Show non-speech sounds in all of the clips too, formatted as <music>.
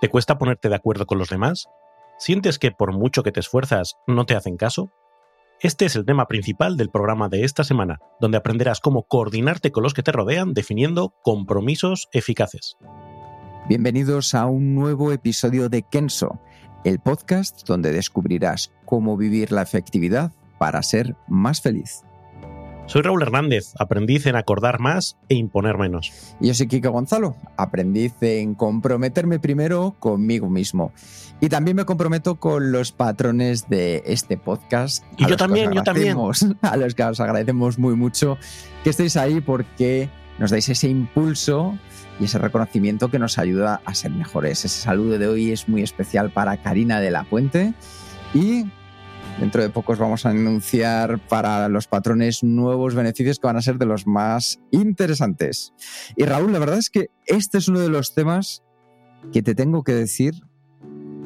¿Te cuesta ponerte de acuerdo con los demás? ¿Sientes que por mucho que te esfuerzas no te hacen caso? Este es el tema principal del programa de esta semana, donde aprenderás cómo coordinarte con los que te rodean definiendo compromisos eficaces. Bienvenidos a un nuevo episodio de Kenso, el podcast donde descubrirás cómo vivir la efectividad para ser más feliz. Soy Raúl Hernández, aprendiz en acordar más e imponer menos. Y yo soy Kiko Gonzalo, aprendiz en comprometerme primero conmigo mismo. Y también me comprometo con los patrones de este podcast. Y yo también, yo también. <laughs> A los que os agradecemos muy mucho que estéis ahí porque nos dais ese impulso y ese reconocimiento que nos ayuda a ser mejores. Ese saludo de hoy es muy especial para Karina de la Puente y Dentro de pocos vamos a anunciar para los patrones nuevos beneficios que van a ser de los más interesantes. Y Raúl, la verdad es que este es uno de los temas que te tengo que decir,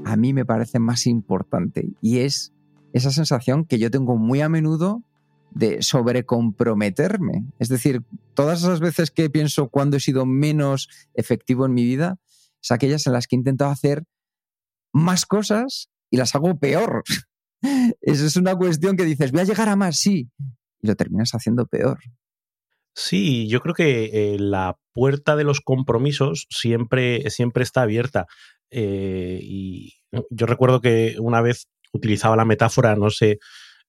a mí me parece más importante y es esa sensación que yo tengo muy a menudo de sobrecomprometerme. Es decir, todas esas veces que pienso cuando he sido menos efectivo en mi vida, es aquellas en las que he intentado hacer más cosas y las hago peor. Es una cuestión que dices, voy a llegar a más, sí, y lo terminas haciendo peor. Sí, yo creo que eh, la puerta de los compromisos siempre, siempre está abierta. Eh, y yo recuerdo que una vez utilizaba la metáfora, no sé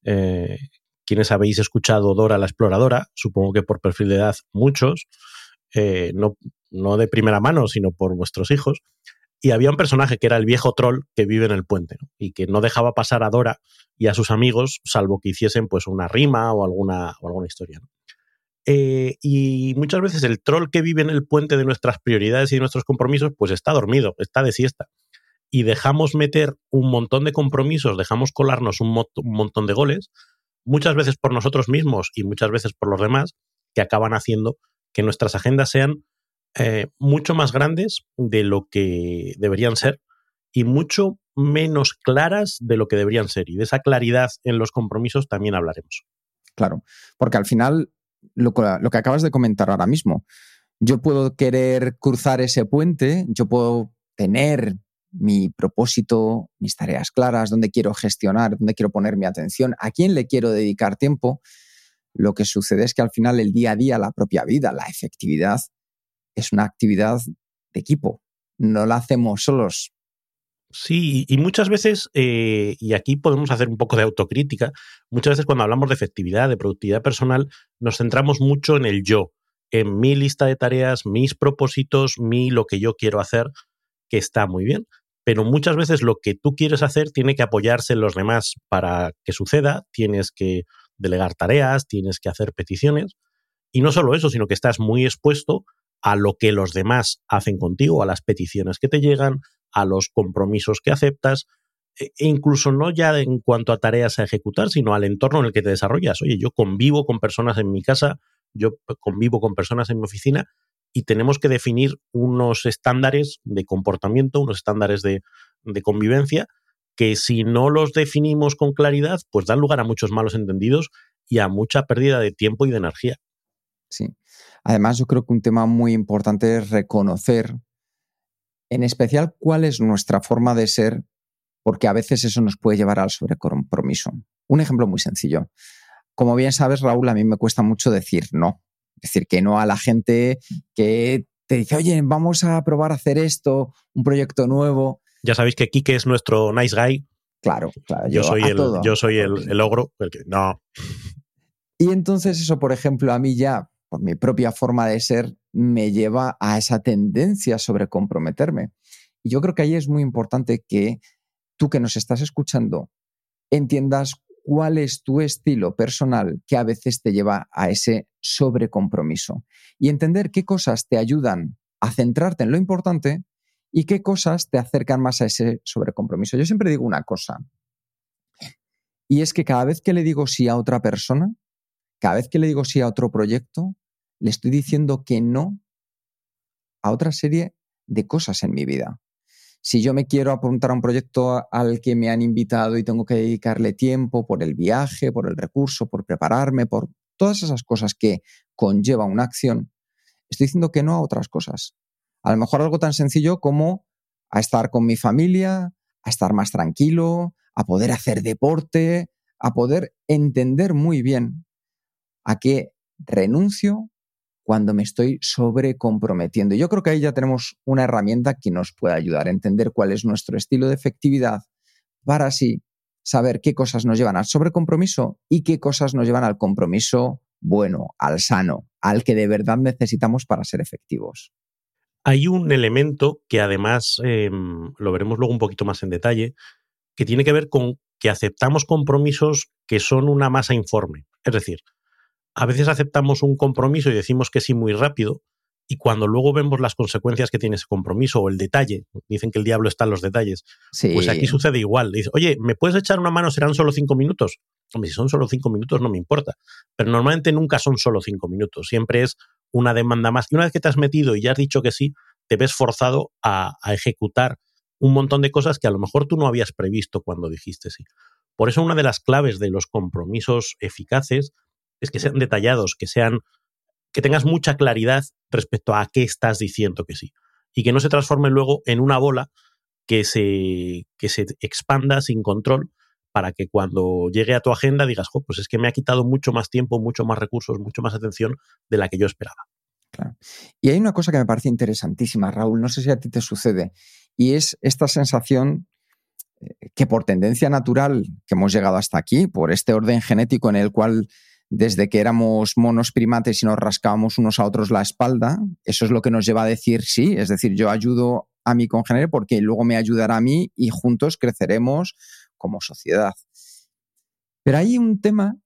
eh, quiénes habéis escuchado Dora la exploradora, supongo que por perfil de edad muchos, no, no de primera mano, sino por vuestros hijos, y había un personaje que era el viejo troll que vive en el puente y que no dejaba pasar a Dora y a sus amigos, salvo que hiciesen pues una rima o alguna, o alguna historia. Eh, y muchas veces el troll que vive en el puente de nuestras prioridades y de nuestros compromisos, pues está dormido, está de siesta. Y dejamos meter un montón de compromisos, dejamos colarnos un, un montón de goles, muchas veces por nosotros mismos y muchas veces por los demás, que acaban haciendo que nuestras agendas sean eh, mucho más grandes de lo que deberían ser y mucho menos claras de lo que deberían ser. Y de esa claridad en los compromisos también hablaremos. Claro, porque al final, lo, lo que acabas de comentar ahora mismo, yo puedo querer cruzar ese puente, yo puedo tener mi propósito, mis tareas claras, dónde quiero gestionar, dónde quiero poner mi atención, a quién le quiero dedicar tiempo. Lo que sucede es que al final el día a día, la propia vida, la efectividad, es una actividad de equipo, no la hacemos solos. Sí, y muchas veces, eh, y aquí podemos hacer un poco de autocrítica, muchas veces cuando hablamos de efectividad, de productividad personal, nos centramos mucho en el yo, en mi lista de tareas, mis propósitos, mi lo que yo quiero hacer, que está muy bien, pero muchas veces lo que tú quieres hacer tiene que apoyarse en los demás para que suceda, tienes que delegar tareas, tienes que hacer peticiones, y no solo eso, sino que estás muy expuesto a lo que los demás hacen contigo, a las peticiones que te llegan, a los compromisos que aceptas, e, e incluso no ya en cuanto a tareas a ejecutar, sino al entorno en el que te desarrollas. Oye, yo convivo con personas en mi casa, yo convivo con personas en mi oficina y tenemos que definir unos estándares de comportamiento, unos estándares de, de convivencia que si no los definimos con claridad, pues dan lugar a muchos malos entendidos y a mucha pérdida de tiempo y de energía. Sí. Además, yo creo que un tema muy importante es reconocer, en especial, cuál es nuestra forma de ser, porque a veces eso nos puede llevar al sobrecompromiso. Un ejemplo muy sencillo. Como bien sabes, Raúl, a mí me cuesta mucho decir no. Decir que no a la gente que te dice, oye, vamos a probar a hacer esto, un proyecto nuevo. Ya sabéis que Kike es nuestro nice guy. Claro, claro. Yo, soy, el, yo soy el, el ogro, el que no. Y entonces eso, por ejemplo, a mí ya por mi propia forma de ser, me lleva a esa tendencia sobre comprometerme. Y yo creo que ahí es muy importante que tú que nos estás escuchando entiendas cuál es tu estilo personal que a veces te lleva a ese sobrecompromiso y entender qué cosas te ayudan a centrarte en lo importante y qué cosas te acercan más a ese sobrecompromiso. Yo siempre digo una cosa, y es que cada vez que le digo sí a otra persona, cada vez que le digo sí a otro proyecto, le estoy diciendo que no a otra serie de cosas en mi vida. Si yo me quiero apuntar a un proyecto al que me han invitado y tengo que dedicarle tiempo por el viaje, por el recurso, por prepararme, por todas esas cosas que conlleva una acción, estoy diciendo que no a otras cosas. A lo mejor algo tan sencillo como a estar con mi familia, a estar más tranquilo, a poder hacer deporte, a poder entender muy bien a qué renuncio cuando me estoy sobrecomprometiendo. Yo creo que ahí ya tenemos una herramienta que nos puede ayudar a entender cuál es nuestro estilo de efectividad para así saber qué cosas nos llevan al sobrecompromiso y qué cosas nos llevan al compromiso bueno, al sano, al que de verdad necesitamos para ser efectivos. Hay un elemento que además em, lo veremos luego un poquito más en detalle, que tiene que ver con que aceptamos compromisos que son una masa informe. Es decir, a veces aceptamos un compromiso y decimos que sí muy rápido, y cuando luego vemos las consecuencias que tiene ese compromiso o el detalle, dicen que el diablo está en los detalles, pues aquí sucede igual. Dice, oye, ¿me puedes echar una mano? Serán solo cinco minutos. Hombre, si son solo cinco minutos no me importa, pero normalmente nunca son solo cinco minutos, siempre es una demanda más. Y una vez que te has metido y ya has dicho que sí, te ves forzado a, ejecutar un montón de cosas que a lo mejor tú no habías previsto cuando dijiste sí. Por eso una de las claves de los compromisos eficaces es que sean detallados, que sean que tengas mucha claridad respecto a qué estás diciendo que sí y que no se transforme luego en una bola que se, que se expanda sin control para que cuando llegue a tu agenda digas, pues es que me ha quitado mucho más tiempo, mucho más recursos, mucho más atención de la que yo esperaba. Y hay una cosa que me parece interesantísima, Raúl, no sé si a ti te sucede, y es esta sensación eh, que por tendencia natural que hemos llegado hasta aquí, por este orden genético en el cual desde que éramos monos primates y nos rascábamos unos a otros la espalda, eso es lo que nos lleva a decir sí, es decir, yo ayudo a mi congénere porque luego me ayudará a mí y juntos creceremos como sociedad. Pero hay un tema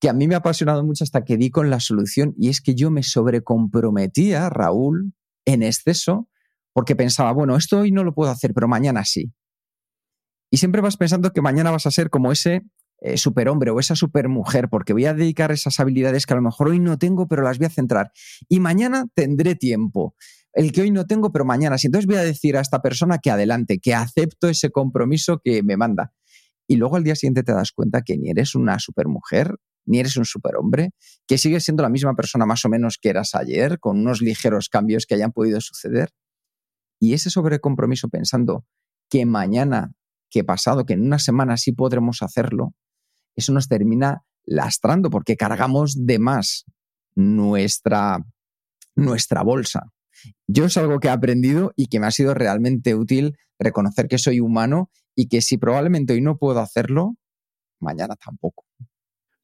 que a mí me ha apasionado mucho hasta que di con la solución y es que yo me sobrecomprometía, Raúl, en exceso, porque pensaba, bueno, esto hoy no lo puedo hacer, pero mañana sí. Y siempre vas pensando que mañana vas a ser como ese eh, superhombre o esa supermujer, porque voy a dedicar esas habilidades que a lo mejor hoy no tengo, pero las voy a centrar. Y mañana tendré tiempo. El que hoy no tengo, pero mañana. Si entonces voy a decir a esta persona que adelante, que acepto ese compromiso que me manda. Y luego al día siguiente te das cuenta que ni eres una supermujer, ni eres un superhombre, que sigues siendo la misma persona más o menos que eras ayer, con unos ligeros cambios que hayan podido suceder. Y ese sobrecompromiso pensando que mañana, que pasado, que en una semana sí podremos hacerlo, eso nos termina lastrando porque cargamos de más nuestra, nuestra bolsa. Yo es algo que he aprendido y que me ha sido realmente útil reconocer que soy humano y que si probablemente hoy no puedo hacerlo, mañana tampoco.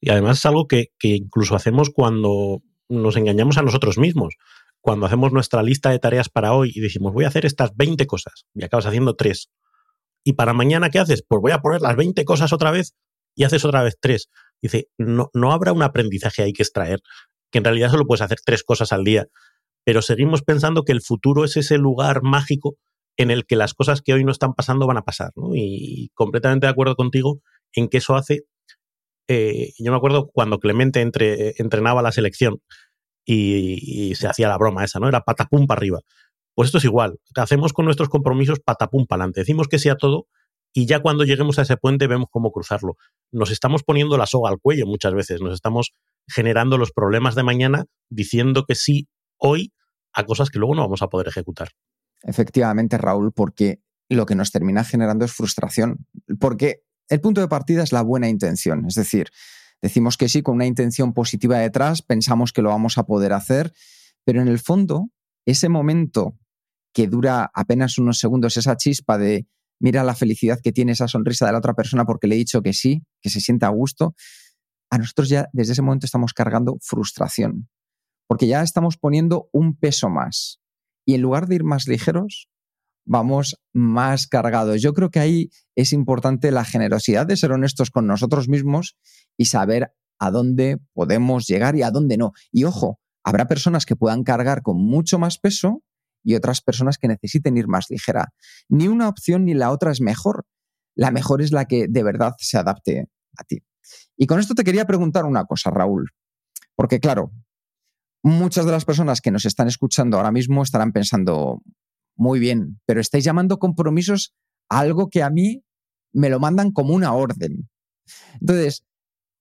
Y además es algo que, que incluso hacemos cuando nos engañamos a nosotros mismos. Cuando hacemos nuestra lista de tareas para hoy y decimos voy a hacer estas 20 cosas y acabas haciendo 3. ¿Y para mañana qué haces? Pues voy a poner las 20 cosas otra vez y haces otra vez tres. Dice, no, no habrá un aprendizaje ahí que extraer, que en realidad solo puedes hacer tres cosas al día, pero seguimos pensando que el futuro es ese lugar mágico en el que las cosas que hoy no están pasando van a pasar. Y completamente de acuerdo contigo en que eso hace... Eh, yo me acuerdo cuando Clemente entre, entrenaba la selección y, se hacía la broma esa, ¿no? Era patapum para arriba. Pues esto es igual. Hacemos con nuestros compromisos patapum para adelante. Decimos que sí a todo y ya cuando lleguemos a ese puente vemos cómo cruzarlo. Nos estamos poniendo la soga al cuello muchas veces, nos estamos generando los problemas de mañana diciendo que sí hoy a cosas que luego no vamos a poder ejecutar. Efectivamente, Raúl, porque lo que nos termina generando es frustración, porque el punto de partida es la buena intención, es decir, decimos que sí con una intención positiva detrás, pensamos que lo vamos a poder hacer, pero en el fondo, ese momento que dura apenas unos segundos, esa chispa de mira la felicidad que tiene esa sonrisa de la otra persona porque le he dicho que sí, que se sienta a gusto, a nosotros ya desde ese momento estamos cargando frustración, porque ya estamos poniendo un peso más. Y en lugar de ir más ligeros, vamos más cargados. Yo creo que ahí es importante la generosidad de ser honestos con nosotros mismos y saber a dónde podemos llegar y a dónde no. Y ojo, habrá personas que puedan cargar con mucho más peso y otras personas que necesiten ir más ligera. Ni una opción ni la otra es mejor. La mejor es la que de verdad se adapte a ti. Y con esto te quería preguntar una cosa, Raúl. Porque claro, muchas de las personas que nos están escuchando ahora mismo estarán pensando, muy bien, pero estáis llamando compromisos a algo que a mí me lo mandan como una orden. Entonces,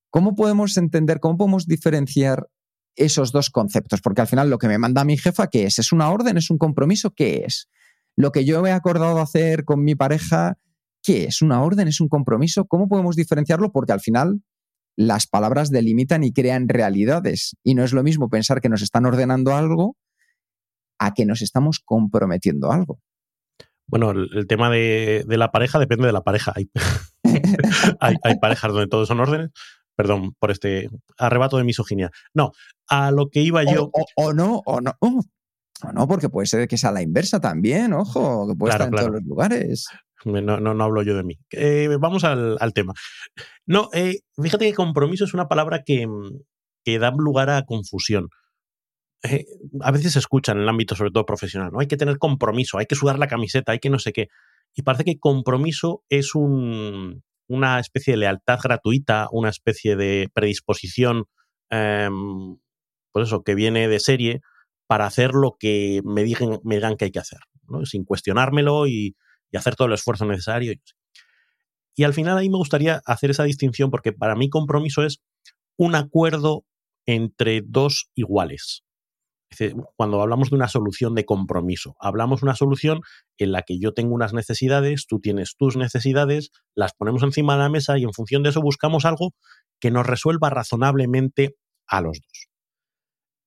¿cómo podemos entender, cómo podemos diferenciar esos dos conceptos? Porque al final lo que me manda mi jefa, ¿qué es? ¿Es una orden? ¿Es un compromiso? ¿Qué es? Lo que yo he acordado hacer con mi pareja, ¿qué es? ¿Una orden? ¿Es un compromiso? ¿Cómo podemos diferenciarlo? Porque al final las palabras delimitan y crean realidades. Y no es lo mismo pensar que nos están ordenando algo a que nos estamos comprometiendo algo. Bueno, el, tema de, la pareja depende de la pareja. Hay, <laughs> hay, parejas donde todos son órdenes. Perdón por este arrebato de misoginia. No, a lo que iba yo. O, no, o no. Uh, o no, porque puede ser que sea la inversa también, ojo, que puede estar en todos los lugares. No, no, hablo yo de mí. Eh, vamos al, tema. No, eh, fíjate que compromiso es una palabra que, que da lugar a confusión. Eh, a veces se escucha en el ámbito, sobre todo profesional, ¿no? Hay que tener compromiso, hay que sudar la camiseta, hay que no sé qué. Y parece que compromiso es un, una especie de lealtad gratuita, una especie de predisposición, em, pues eso, que viene de serie para hacer lo que me digan, me digan que hay que hacer, sin cuestionármelo y, y hacer todo el esfuerzo necesario. Y al final ahí me gustaría hacer esa distinción porque para mí compromiso es un acuerdo entre dos iguales cuando hablamos de una solución de compromiso, hablamos de una solución en la que yo tengo unas necesidades, tú tienes tus necesidades, las ponemos encima de la mesa y en función de eso buscamos algo que nos resuelva razonablemente a los dos.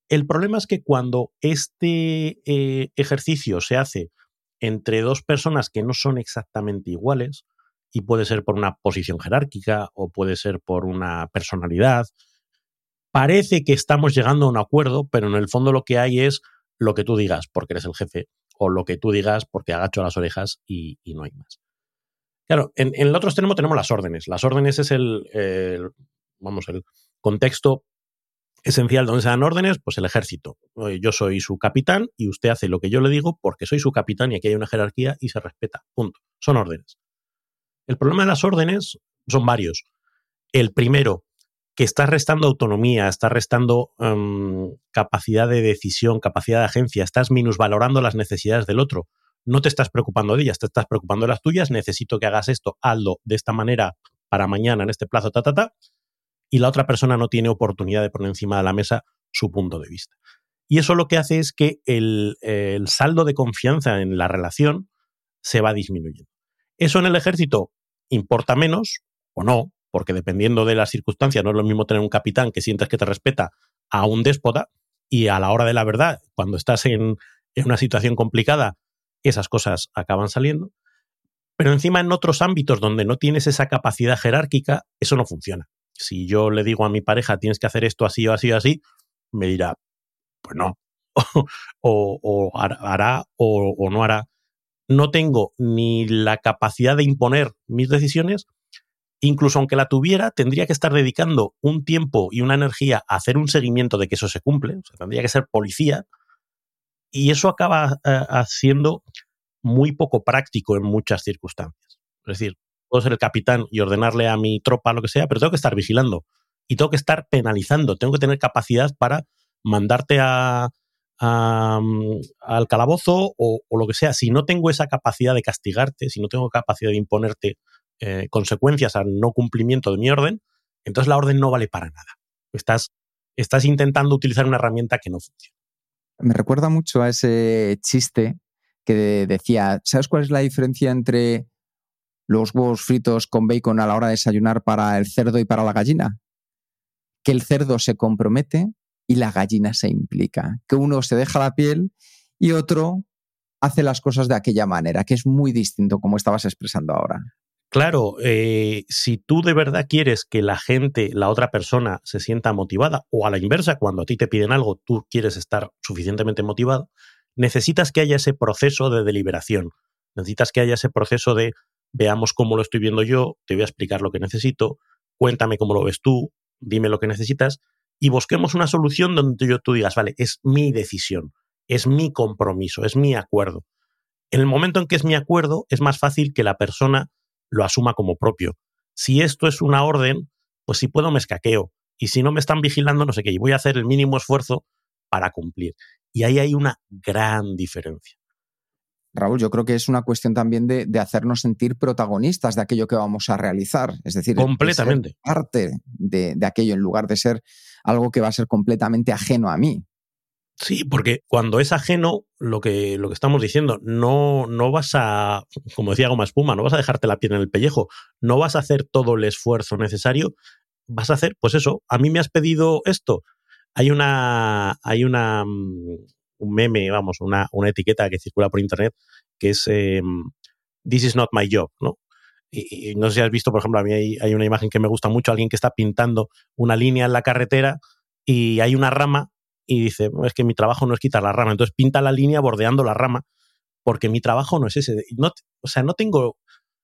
El problema es que cuando este eh, ejercicio se hace entre dos personas que no son exactamente iguales, y puede ser por una posición jerárquica o puede ser por una personalidad, parece que estamos llegando a un acuerdo, pero en el fondo lo que hay es lo que tú digas porque eres el jefe o lo que tú digas porque agacho las orejas y, no hay más. Claro, en, el otro extremo tenemos las órdenes. Las órdenes es el, vamos, el contexto esencial donde se dan órdenes, pues el ejército. Yo soy su capitán y usted hace lo que yo le digo porque soy su capitán y aquí hay una jerarquía y se respeta. Punto. Son órdenes. El problema de las órdenes son varios. El primero que estás restando autonomía, estás restando em, capacidad de decisión, capacidad de agencia, estás minusvalorando las necesidades del otro. No te estás preocupando de ellas, te estás preocupando de las tuyas. Necesito que hagas esto, hazlo de esta manera para mañana, en este plazo, ta, ta, ta. Y la otra persona no tiene oportunidad de poner encima de la mesa su punto de vista. Y eso lo que hace es que el saldo de confianza en la relación se va disminuyendo. Eso en el ejército importa menos o no, porque dependiendo de las circunstancias no es lo mismo tener un capitán que sientes que te respeta a un déspota y a la hora de la verdad, cuando estás en, una situación complicada, esas cosas acaban saliendo. Pero encima en otros ámbitos donde no tienes esa capacidad jerárquica, eso no funciona. Si yo le digo a mi pareja, tienes que hacer esto así o así o así, me dirá, pues no, <laughs> o, hará o no hará. No tengo ni la capacidad de imponer mis decisiones, incluso aunque la tuviera, tendría que estar dedicando un tiempo y una energía a hacer un seguimiento de que eso se cumple, o sea, tendría que ser policía, y eso acaba eh, haciendo muy poco práctico en muchas circunstancias. Es decir, puedo ser el capitán y ordenarle a mi tropa lo que sea, pero tengo que estar vigilando y tengo que estar penalizando, tengo que tener capacidad para mandarte a, mm, al calabozo o, o, lo que sea. Si no tengo esa capacidad de castigarte, si no tengo capacidad de imponerte eh, consecuencias al no cumplimiento de mi orden, entonces la orden no vale para nada. Estás, estás intentando utilizar una herramienta que no funciona. Me recuerda mucho a ese chiste que decía, ¿sabes cuál es la diferencia entre los huevos fritos con bacon a la hora de desayunar para el cerdo y para la gallina? Que el cerdo se compromete y la gallina se implica. Que uno se deja la piel y otro hace las cosas de aquella manera, que es muy distinto como estabas expresando ahora. Claro, eh, si tú de verdad quieres que la gente, la otra persona, se sienta motivada, o a la inversa, cuando a ti te piden algo, tú quieres estar suficientemente motivado, necesitas que haya ese proceso de deliberación, Necesitas que haya ese proceso de veamos cómo lo estoy viendo yo, te voy a explicar lo que necesito, cuéntame cómo lo ves tú, dime lo que necesitas y busquemos una solución donde yo, tú digas, vale, es mi decisión, es mi compromiso, es mi acuerdo. En el momento en que es mi acuerdo, es más fácil que la persona lo asuma como propio. Si esto es una orden, pues si puedo me escaqueo. Y si no me están vigilando, no sé qué, y voy a hacer el mínimo esfuerzo para cumplir. Y ahí hay una gran diferencia. Raúl, yo creo que es una cuestión también de, hacernos sentir protagonistas de aquello que vamos a realizar. Es decir, completamente. parte de, de, aquello en lugar de ser algo que va a ser completamente ajeno a mí. Sí, porque cuando es ajeno, lo que, lo que estamos diciendo, no, no vas a, como decía Goma Espuma, no vas a dejarte la piel en el pellejo, no vas a hacer todo el esfuerzo necesario, vas a hacer, pues eso, a mí me has pedido esto. Hay una, hay una, mm, un meme, vamos, una, una etiqueta que circula por internet que es em, This is not my job, ¿no? Y, no sé si has visto, por ejemplo, a mí hay, hay, una imagen que me gusta mucho, alguien que está pintando una línea en la carretera y hay una rama y dice, es que mi trabajo no es quitar la rama, entonces pinta la línea bordeando la rama, porque mi trabajo no es ese. No, o sea, no tengo,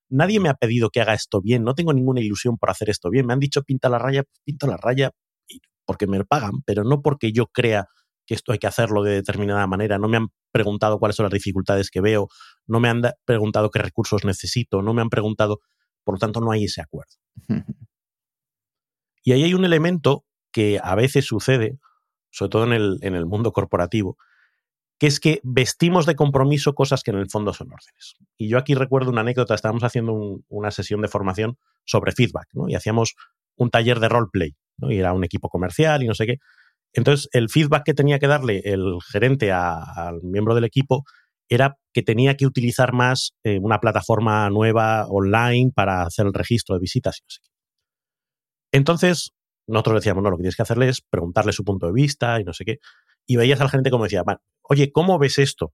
nadie me ha pedido que haga esto bien, no tengo ninguna ilusión por hacer esto bien. Me han dicho pinta la raya, pinto la raya porque me pagan, pero no porque yo crea que esto hay que hacerlo de determinada manera. No me han preguntado cuáles son las dificultades que veo, no me han preguntado qué recursos necesito, no me han preguntado, por lo tanto no hay ese acuerdo. <laughs> y ahí hay un elemento que a veces sucede, sobre todo en el, en el mundo corporativo, que es que vestimos de compromiso cosas que en el fondo son órdenes. Y yo aquí recuerdo una anécdota, estábamos haciendo una sesión de formación sobre feedback, ¿no? Y hacíamos un taller de roleplay, ¿no? Y era un equipo comercial y no sé qué. Entonces, el feedback que tenía que darle el gerente al miembro del equipo era que tenía que utilizar más eh, una plataforma nueva online para hacer el registro de visitas. Entonces, nosotros decíamos, no, lo que tienes que hacerle es preguntarle su punto de vista y no sé qué. Y veías al gerente como decía, oye, ¿cómo ves esto?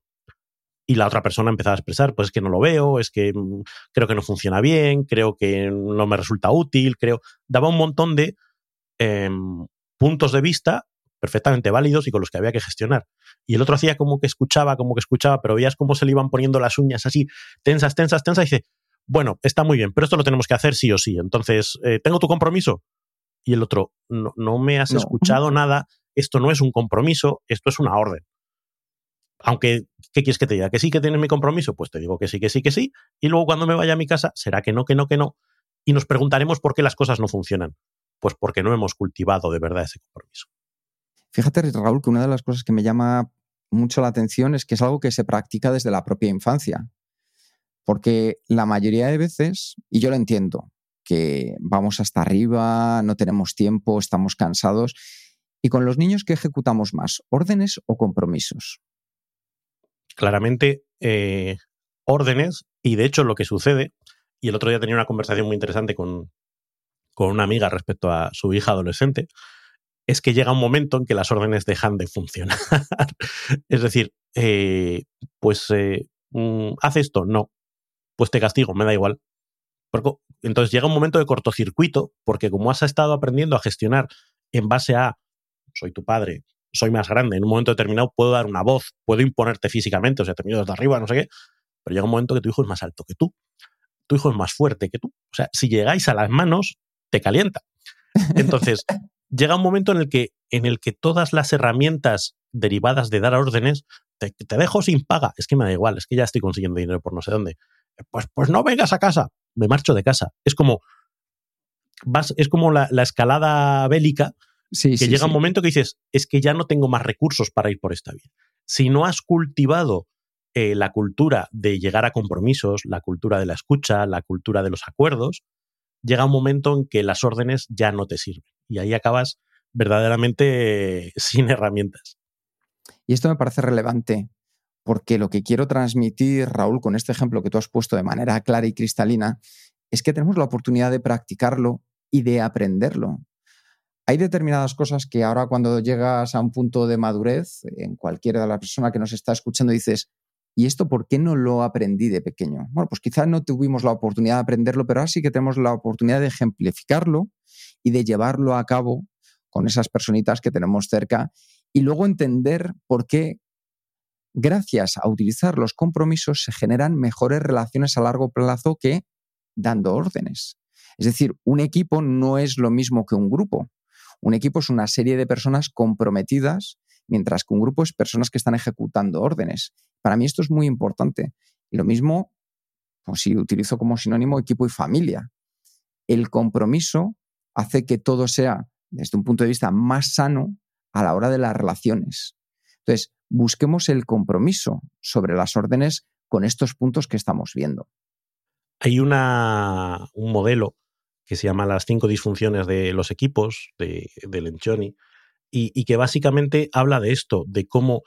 Y la otra persona empezaba a expresar, pues es que no lo veo, es que mm, creo que no funciona bien, creo que no me resulta útil, creo. Daba un montón de em, puntos de vista perfectamente válidos y con los que había que gestionar. Y el otro hacía como que escuchaba, como que escuchaba, pero veías cómo se le iban poniendo las uñas así, tensas, tensas, tensas, y dice, bueno, está muy bien, pero esto lo tenemos que hacer sí o sí. Entonces, eh, ¿tengo tu compromiso? Y el otro, no, no me has escuchado nada, esto no es un compromiso, esto es una orden. Aunque, ¿qué quieres que te diga? ¿Que sí que tienes mi compromiso? Pues te digo que sí, que sí, que sí. Y luego cuando me vaya a mi casa, será que no, que no, que no. Y nos preguntaremos por qué las cosas no funcionan. Pues porque no hemos cultivado de verdad ese compromiso. Fíjate, Raúl, que una de las cosas que me llama mucho la atención es que es algo que se practica desde la propia infancia. Porque la mayoría de veces, y yo lo entiendo, que vamos hasta arriba, no tenemos tiempo, estamos cansados. ¿Y con los niños qué ejecutamos más? ¿Órdenes o compromisos? Claramente, eh, órdenes, y de hecho lo que sucede, y el otro día tenía una conversación muy interesante con, con una amiga respecto a su hija adolescente, es que llega un momento en que las órdenes dejan de funcionar. <laughs> es decir, eh, pues eh, mm, haz esto, no, pues te castigo, me da igual. Entonces llega un momento de cortocircuito, porque como has estado aprendiendo a gestionar en base a soy tu padre, soy más grande, en un momento determinado puedo dar una voz, puedo imponerte físicamente, o sea, te miro desde arriba, no sé qué, pero llega un momento que tu hijo es más alto que tú, tu hijo es más fuerte que tú. O sea, si llegáis a las manos, te calienta. Entonces, <laughs> llega un momento en el que, en el que todas las herramientas derivadas de dar órdenes, te, dejo sin paga, es que me da igual, es que ya estoy consiguiendo dinero por no sé dónde. Pues, pues no vengas a casa, me marcho de casa. Es como, vas, es como la, escalada bélica, que llega un momento que dices, es que ya no tengo más recursos para ir por esta vía. Si no has cultivado eh, la cultura de llegar a compromisos, la cultura de la escucha, la cultura de los acuerdos, llega un momento en que las órdenes ya no te sirven y ahí acabas verdaderamente sin herramientas. Y esto me parece relevante porque lo que quiero transmitir, Raúl, con este ejemplo que tú has puesto de manera clara y cristalina, es que tenemos la oportunidad de practicarlo y de aprenderlo. Hay determinadas cosas que ahora cuando llegas a un punto de madurez, en cualquiera de las personas que nos está escuchando, dices, ¿Y esto por qué no lo aprendí de pequeño? Bueno, pues quizás no tuvimos la oportunidad de aprenderlo, pero ahora sí que tenemos la oportunidad de ejemplificarlo y de llevarlo a cabo con esas personitas que tenemos cerca y luego entender por qué gracias a utilizar los compromisos se generan mejores relaciones a largo plazo que dando órdenes. Es decir, un equipo no es lo mismo que un grupo. Un equipo es una serie de personas comprometidas, mientras que un grupo es personas que están ejecutando órdenes. Para mí esto es muy importante. Y lo mismo, pues si utilizo como sinónimo equipo y familia. El compromiso hace que todo sea, desde un punto de vista más sano, a la hora de las relaciones. Entonces, busquemos el compromiso sobre las órdenes con estos puntos que estamos viendo. Hay una, un modelo que se llama las cinco disfunciones de los equipos de, de Lencioni y, que básicamente habla de esto, de cómo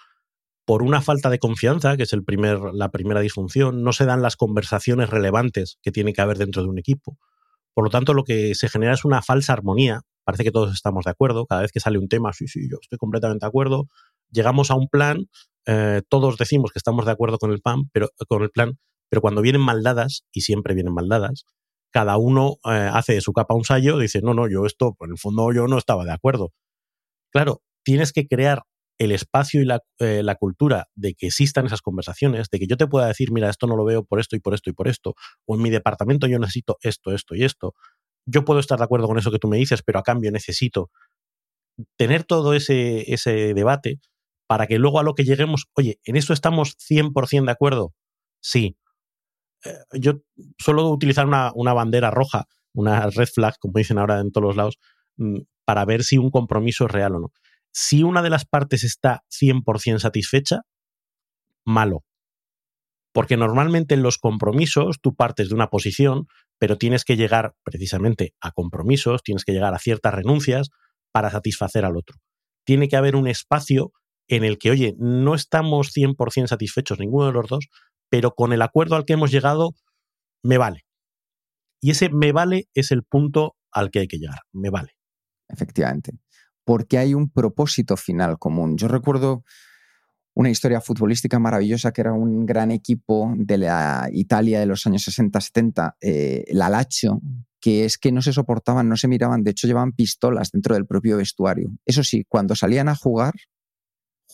por una falta de confianza, que es el primer, la primera disfunción, no se dan las conversaciones relevantes que tiene que haber dentro de un equipo. Por lo tanto, lo que se genera es una falsa armonía. Parece que todos estamos de acuerdo. Cada vez que sale un tema, sí, sí, yo estoy completamente de acuerdo. Llegamos a un plan, eh, todos decimos que estamos de acuerdo con el, plan, pero, con el plan, pero cuando vienen maldadas, y siempre vienen maldadas, cada uno eh, hace de su capa un sallo dice, no, no, yo esto, en el fondo yo no estaba de acuerdo. Claro, tienes que crear el espacio y eh, la, cultura de que existan esas conversaciones, de que yo te pueda decir, mira, esto no lo veo por esto y por esto y por esto, o en mi departamento yo necesito esto, esto y esto. Yo puedo estar de acuerdo con eso que tú me dices, pero a cambio necesito tener todo ese debate para que luego a lo que lleguemos, oye, ¿en esto estamos 100% de acuerdo? Sí. Eh, yo suelo utilizar una, una, bandera roja, una red flag, como dicen ahora en todos los lados, mm, para ver si un compromiso es real o no. Si una de las partes está 100% satisfecha, malo. Porque normalmente en los compromisos tú partes de una posición, pero tienes que llegar precisamente a compromisos, tienes que llegar a ciertas renuncias para satisfacer al otro. Tiene que haber un espacio en el que, oye, no estamos 100% satisfechos ninguno de los dos, pero con el acuerdo al que hemos llegado, me vale. Y ese me vale es el punto al que hay que llegar, me vale. Efectivamente porque hay un propósito final común. Yo recuerdo una historia futbolística maravillosa que era un gran equipo de la Italia de los años 60-70, eh, la Lazio, que es que no se soportaban, no se miraban, de hecho llevaban pistolas dentro del propio vestuario. Eso sí, cuando salían a jugar,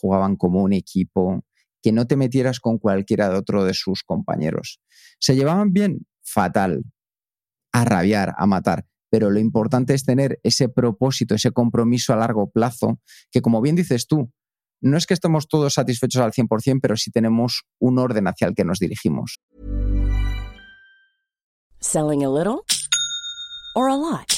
jugaban como un equipo, que no te metieras con cualquiera de otro de sus compañeros. ¿Se llevaban bien? Fatal. A rabiar, a matar pero lo importante es tener ese propósito, ese compromiso a largo plazo, que como bien dices tú, no es que estemos todos satisfechos al 100%, pero sí tenemos un orden hacia el que nos dirigimos. Selling a little or a lot.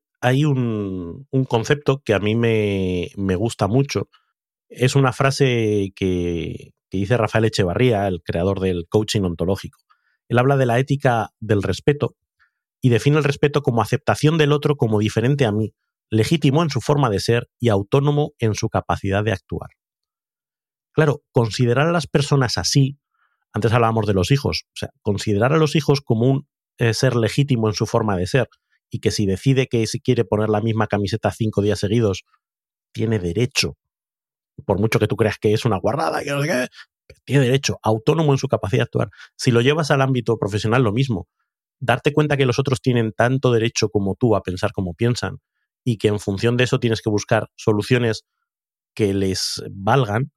hay un, un concepto que a mí me, me, gusta mucho. Es una frase que, que dice Rafael Echevarría, el creador del coaching ontológico. Él habla de la ética del respeto y define el respeto como aceptación del otro como diferente a mí, legítimo en su forma de ser y autónomo en su capacidad de actuar. Claro, considerar a las personas así, antes hablábamos de los hijos, o sea, considerar a los hijos como un eh, ser legítimo en su forma de ser y que si decide que si quiere poner la misma camiseta cinco días seguidos, tiene derecho, por mucho que tú creas que es una guarrada, que no sé qué, tiene derecho, autónomo en su capacidad de actuar. Si lo llevas al ámbito profesional, lo mismo. Darte cuenta que los otros tienen tanto derecho como tú a pensar como piensan y que en función de eso tienes que buscar soluciones que les valgan,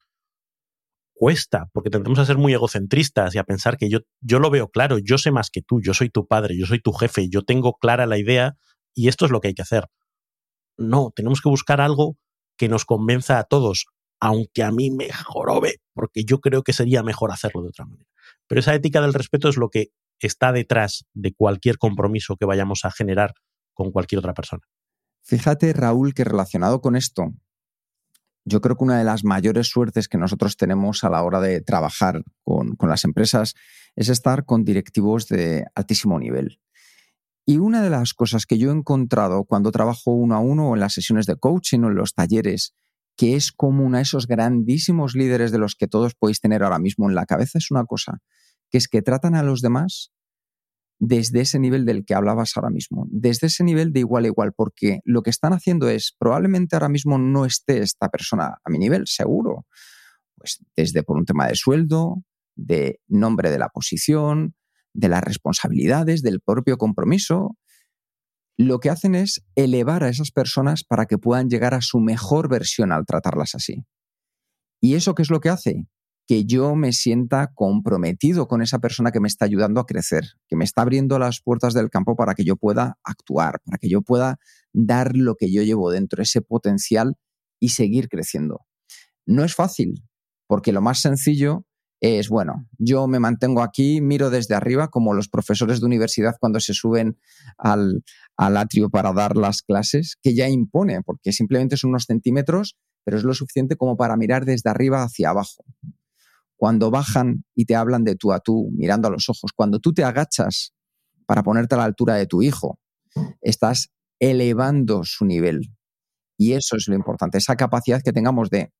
cuesta, porque tendremos a ser muy egocentristas y a pensar que yo, yo lo veo claro, yo sé más que tú, yo soy tu padre, yo soy tu jefe, yo tengo clara la idea y esto es lo que hay que hacer. No, tenemos que buscar algo que nos convenza a todos, aunque a mí me jorobe, porque yo creo que sería mejor hacerlo de otra manera. Pero esa ética del respeto es lo que está detrás de cualquier compromiso que vayamos a generar con cualquier otra persona. Fíjate, Raúl, que relacionado con esto, yo creo que una de las mayores suertes que nosotros tenemos a la hora de trabajar con, con, las empresas es estar con directivos de altísimo nivel. Y una de las cosas que yo he encontrado cuando trabajo uno a uno en las sesiones de coaching o en los talleres, que es común a esos grandísimos líderes de los que todos podéis tener ahora mismo en la cabeza, es una cosa, que es que tratan a los demás desde ese nivel del que hablabas ahora mismo, desde ese nivel de igual a igual, porque lo que están haciendo es, probablemente ahora mismo no esté esta persona a mi nivel, seguro, pues desde por un tema de sueldo, de nombre de la posición, de las responsabilidades, del propio compromiso, lo que hacen es elevar a esas personas para que puedan llegar a su mejor versión al tratarlas así. ¿Y eso qué es lo que hace? Que yo me sienta comprometido con esa persona que me está ayudando a crecer, que me está abriendo las puertas del campo para que yo pueda actuar, para que yo pueda dar lo que yo llevo dentro, ese potencial y seguir creciendo. No es fácil, porque lo más sencillo es, bueno, yo me mantengo aquí, miro desde arriba, como los profesores de universidad cuando se suben al, al atrio para dar las clases, que ya impone, porque simplemente son unos centímetros, pero es lo suficiente como para mirar desde arriba hacia abajo cuando bajan y te hablan de tú a tú, mirando a los ojos, cuando tú te agachas para ponerte a la altura de tu hijo, estás elevando su nivel. Y eso es lo importante, esa capacidad que tengamos de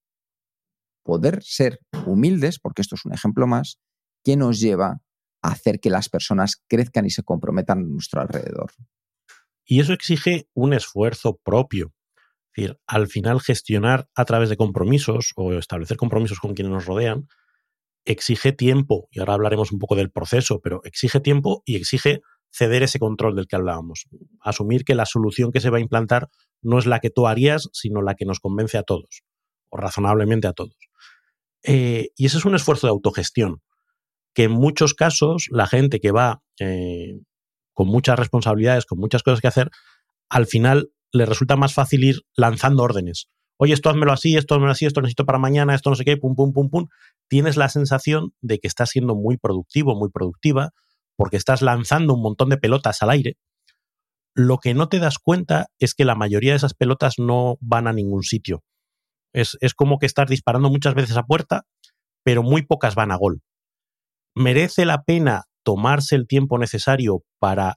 poder ser humildes, porque esto es un ejemplo más, que nos lleva a hacer que las personas crezcan y se comprometan a nuestro alrededor. Y eso exige un esfuerzo propio. Es decir, al final gestionar a través de compromisos o establecer compromisos con quienes nos rodean exige tiempo, y ahora hablaremos un poco del proceso, pero exige tiempo y exige ceder ese control del que hablábamos. Asumir que la solución que se va a implantar no es la que tú harías, sino la que nos convence a todos, o razonablemente a todos. Eh, y ese es un esfuerzo de autogestión, que en muchos casos la gente que va eh, con muchas responsabilidades, con muchas cosas que hacer, al final le resulta más fácil ir lanzando órdenes oye, esto házmelo así, esto házmelo así, esto necesito para mañana, esto no sé qué, pum, pum, pum, pum, tienes la sensación de que estás siendo muy productivo, muy productiva, porque estás lanzando un montón de pelotas al aire. Lo que no te das cuenta es que la mayoría de esas pelotas no van a ningún sitio. Es, es como que estás disparando muchas veces a puerta, pero muy pocas van a gol. Merece la pena tomarse el tiempo necesario para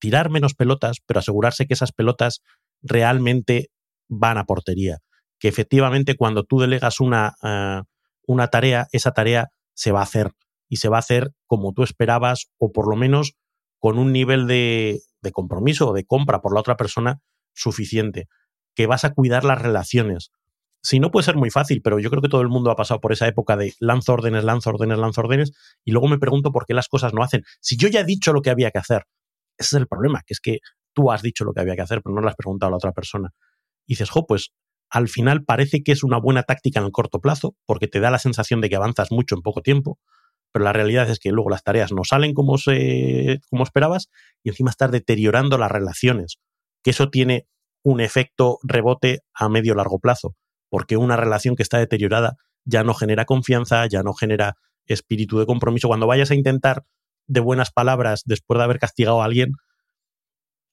tirar menos pelotas, pero asegurarse que esas pelotas realmente van a portería. Que efectivamente cuando tú delegas una, eh, una tarea, esa tarea se va a hacer y se va a hacer como tú esperabas o por lo menos con un nivel de, de compromiso o de compra por la otra persona suficiente. Que vas a cuidar las relaciones. Si no puede ser muy fácil, pero yo creo que todo el mundo ha pasado por esa época de lanzo órdenes, lanzo órdenes, lanzo órdenes, y luego me pregunto por qué las cosas no hacen. Si yo ya he dicho lo que había que hacer, ese es el problema, que es que tú has dicho lo que había que hacer, pero no lo has preguntado a la otra persona. Dices, jo, pues al final parece que es una buena táctica en el corto plazo, porque te da la sensación de que avanzas mucho en poco tiempo, pero la realidad es que luego las tareas no salen como, se, como esperabas y encima estás deteriorando las relaciones, que eso tiene un efecto rebote a medio largo plazo, porque una relación que está deteriorada ya no genera confianza, ya no genera espíritu de compromiso. Cuando vayas a intentar de buenas palabras después de haber castigado a alguien,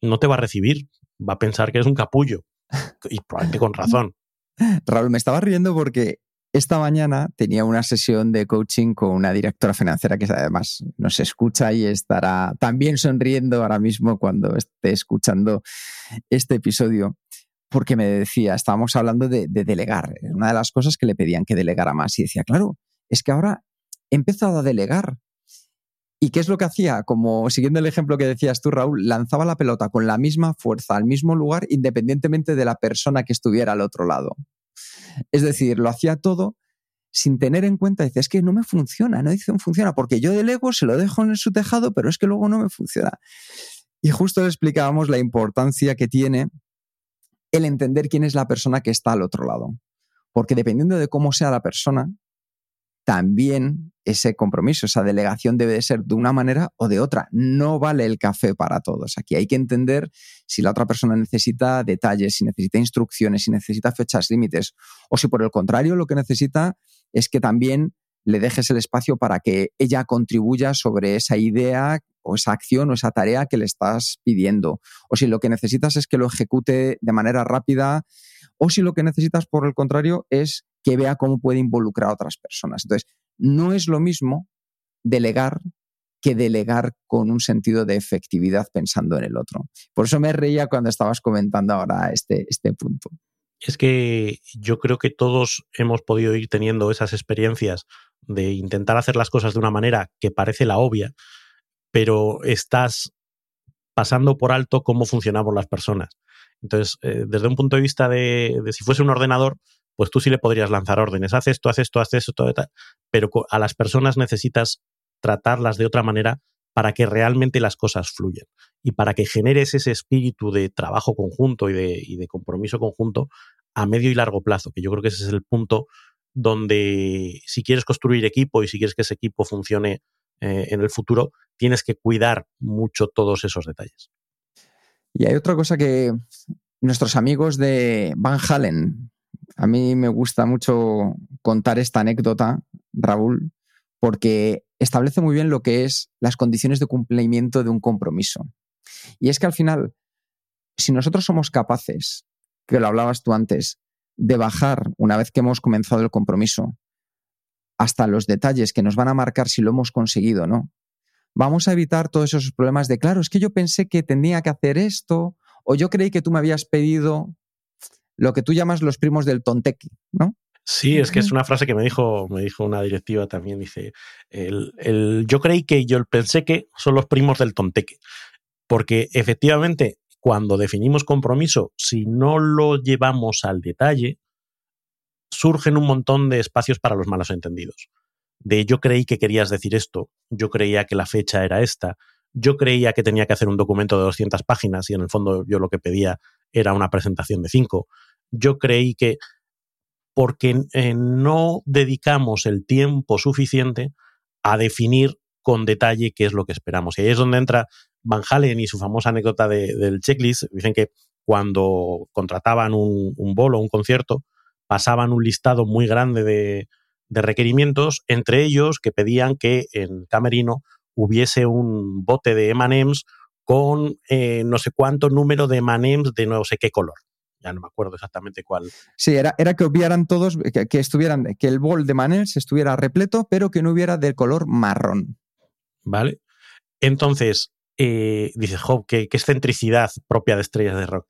no te va a recibir, va a pensar que es un capullo <laughs> y probablemente con razón. Raúl, me estaba riendo porque esta mañana tenía una sesión de coaching con una directora financiera que además nos escucha y estará también sonriendo ahora mismo cuando esté escuchando este episodio, porque me decía, estábamos hablando de, de delegar, una de las cosas que le pedían que delegara más y decía, claro, es que ahora he empezado a delegar ¿Y qué es lo que hacía? Como siguiendo el ejemplo que decías tú, Raúl, lanzaba la pelota con la misma fuerza al mismo lugar independientemente de la persona que estuviera al otro lado. Es decir, lo hacía todo sin tener en cuenta, dice, es que no me funciona, no dice, no funciona, porque yo delego, se lo dejo en su tejado, pero es que luego no me funciona. Y justo le explicábamos la importancia que tiene el entender quién es la persona que está al otro lado. Porque dependiendo de cómo sea la persona, también ese compromiso, esa delegación debe de ser de una manera o de otra. No vale el café para todos. Aquí hay que entender si la otra persona necesita detalles, si necesita instrucciones, si necesita fechas límites, o si por el contrario lo que necesita es que también le dejes el espacio para que ella contribuya sobre esa idea o esa acción o esa tarea que le estás pidiendo. O si lo que necesitas es que lo ejecute de manera rápida, o si lo que necesitas, por el contrario, es que vea cómo puede involucrar a otras personas. Entonces, no es lo mismo delegar que delegar con un sentido de efectividad pensando en el otro. Por eso me reía cuando estabas comentando ahora este, este punto. Es que yo creo que todos hemos podido ir teniendo esas experiencias de intentar hacer las cosas de una manera que parece la obvia, pero estás pasando por alto cómo funcionamos las personas. Entonces, eh, desde un punto de vista de, si fuese un ordenador, pues tú sí le podrías lanzar órdenes, haz esto, haz esto, haz esto, todo, pero a las personas necesitas tratarlas de otra manera para que realmente las cosas fluyan. Y para que generes ese espíritu de trabajo conjunto de, y de compromiso conjunto a medio y largo plazo, que yo creo que ese es el punto donde si quieres construir equipo y si quieres que ese equipo funcione eh, en el futuro, tienes que cuidar mucho todos esos detalles. Y hay otra cosa que nuestros amigos de Van Halen, a mí me gusta mucho contar esta anécdota, Raúl, porque establece muy bien lo que es las condiciones de cumplimiento de un compromiso. Y es que al final, si nosotros somos capaces, que lo hablabas tú antes, de bajar una vez que hemos comenzado el compromiso, hasta los detalles que nos van a marcar si lo hemos conseguido o no. Vamos a evitar todos esos problemas de, claro, es que yo pensé que tenía que hacer esto, o yo creí que tú me habías pedido lo que tú llamas los primos del tontequi, ¿no? Sí, es que es una frase que me dijo, me dijo una directiva también, dice, el, yo creí que yo pensé que son los primos del tonteque, porque efectivamente cuando definimos compromiso, si no lo llevamos al detalle, surgen un montón de espacios para los malos entendidos. De yo creí que querías decir esto, yo creía que la fecha era esta, yo creía que tenía que hacer un documento de 200 páginas y en el fondo yo lo que pedía era una presentación de 5. Yo creí que porque eh, no dedicamos el tiempo suficiente a definir con detalle qué es lo que esperamos. Y ahí es donde entra Van Halen y su famosa anécdota del checklist. Dicen que cuando contrataban un, un bolo, un concierto, pasaban un listado muy grande de, requerimientos, entre ellos que pedían que en Camerino hubiese un bote de M&M's con eh, no sé cuánto número de M&M's de no sé qué color. Ya no me acuerdo exactamente cuál. Sí, era, era que obviaran todos, que, estuvieran, que el bol de M&M's estuviera repleto, pero que no hubiera del color marrón. ¿Vale? Entonces, eh, dice Job, qué, qué excentricidad propia de estrellas de rock.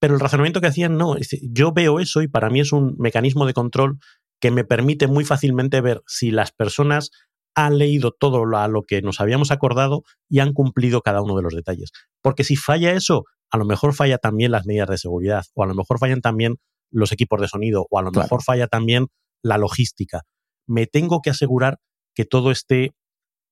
Pero el razonamiento que hacían no, yo veo eso y para mí es un mecanismo de control que me permite muy fácilmente ver si las personas han leído todo a lo que nos habíamos acordado y han cumplido cada uno de los detalles. Porque si falla eso, a lo mejor falla también las medidas de seguridad, o a lo mejor fallan también los equipos de sonido, o a lo mejor falla también la logística. Me tengo que asegurar que todo esté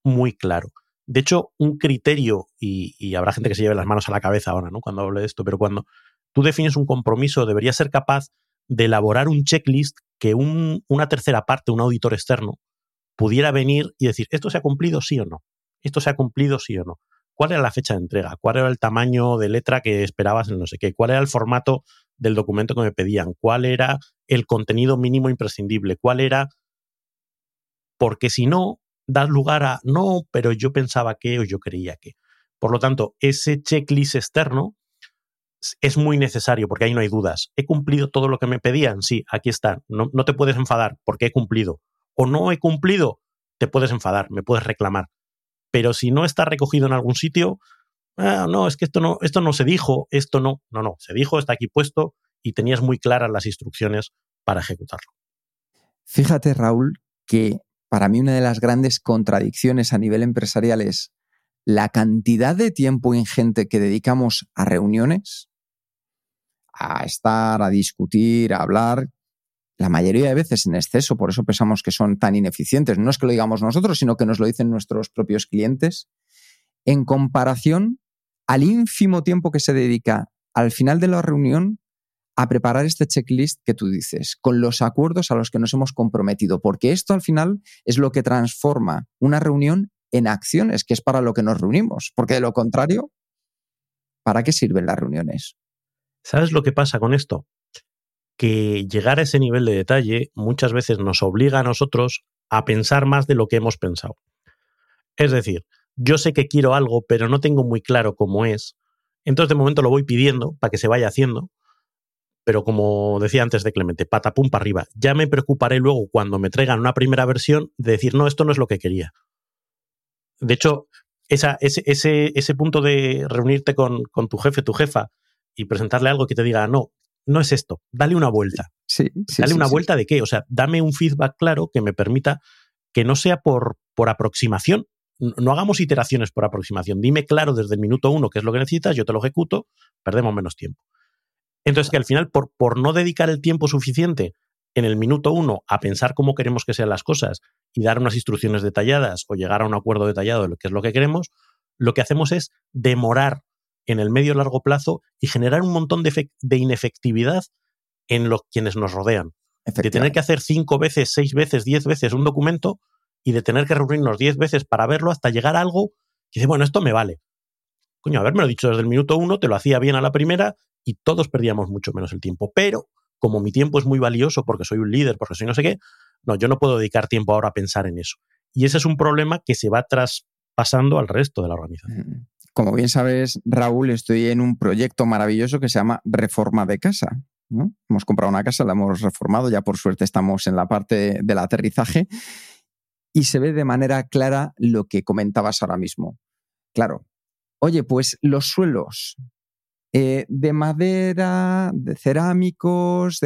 muy claro. De hecho, un criterio, y, habrá gente que se lleve las manos a la cabeza ahora, ¿no? Cuando hable de esto, pero cuando tú defines un compromiso, deberías ser capaz de elaborar un checklist que una tercera parte, un auditor externo, pudiera venir y decir, ¿esto se ha cumplido sí o no? ¿Esto se ha cumplido sí o no? ¿Cuál era la fecha de entrega? ¿Cuál era el tamaño de letra que esperabas en no sé qué? ¿Cuál era el formato del documento que me pedían? ¿Cuál era el contenido mínimo imprescindible? ¿Cuál era...? Porque si no, das lugar a, no, pero yo pensaba que o yo creía que. Por lo tanto, ese checklist externo es muy necesario porque ahí no hay dudas. ¿He cumplido todo lo que me pedían? Sí, aquí está. No, te puedes enfadar porque he cumplido. O no he cumplido, te puedes enfadar, me puedes reclamar. Pero si no está recogido en algún sitio, ah, no, es que esto no, esto no se dijo, esto no, no, no, se dijo, está aquí puesto y tenías muy claras las instrucciones para ejecutarlo. Fíjate, Raúl, que para mí una de las grandes contradicciones a nivel empresarial es la cantidad de tiempo ingente que dedicamos a reuniones, a estar, a discutir, a hablar, la mayoría de veces en exceso, por eso pensamos que son tan ineficientes. No es que lo digamos nosotros, sino que nos lo dicen nuestros propios clientes, en comparación al ínfimo tiempo que se dedica al final de la reunión a preparar este checklist que tú dices, con los acuerdos a los que nos hemos comprometido, porque esto al final es lo que transforma una reunión en acciones, que es para lo que nos reunimos, porque de lo contrario, ¿para qué sirven las reuniones? ¿Sabes lo que pasa con esto? Que llegar a ese nivel de detalle muchas veces nos obliga a nosotros a pensar más de lo que hemos pensado. Es decir, yo sé que quiero algo, pero no tengo muy claro cómo es. Entonces de momento lo voy pidiendo para que se vaya haciendo pero como decía antes de Clemente, patapum para arriba. Ya me preocuparé luego cuando me traigan una primera versión de decir, no, esto no es lo que quería. De hecho, esa, ese, ese, ese, punto de reunirte con, con, tu jefe, tu jefa, y presentarle algo que te diga, no, no es esto, dale una vuelta. Sí, dale una sí. vuelta de qué? O sea, dame un feedback claro que me permita que no sea por, por aproximación. No hagamos iteraciones por aproximación. Dime claro desde el minuto uno qué es lo que necesitas, yo te lo ejecuto, perdemos menos tiempo. Entonces, que al final, por, por no dedicar el tiempo suficiente en el minuto uno a pensar cómo queremos que sean las cosas y dar unas instrucciones detalladas o llegar a un acuerdo detallado de lo que es lo que queremos, lo que hacemos es demorar en el medio largo plazo y generar un montón de, de inefectividad en los quienes nos rodean. De tener que hacer cinco veces, seis veces, diez veces un documento y de tener que reunirnos diez veces para verlo hasta llegar a algo que dice, bueno, esto me vale. Coño, haberme dicho desde el minuto uno, te lo hacía bien a la primera y todos perdíamos mucho menos el tiempo. Pero como mi tiempo es muy valioso porque soy un líder, porque soy no sé qué, no, yo no puedo dedicar tiempo ahora a pensar en eso. Y ese es un problema que se va traspasando al resto de la organización. Como bien sabes, Raúl, estoy en un proyecto maravilloso que se llama Reforma de Casa. ¿no? Hemos comprado una casa, la hemos reformado, ya por suerte estamos en la parte del aterrizaje y se ve de manera clara lo que comentabas ahora mismo. Claro, oye, pues los suelos, eh, de madera, de cerámicos,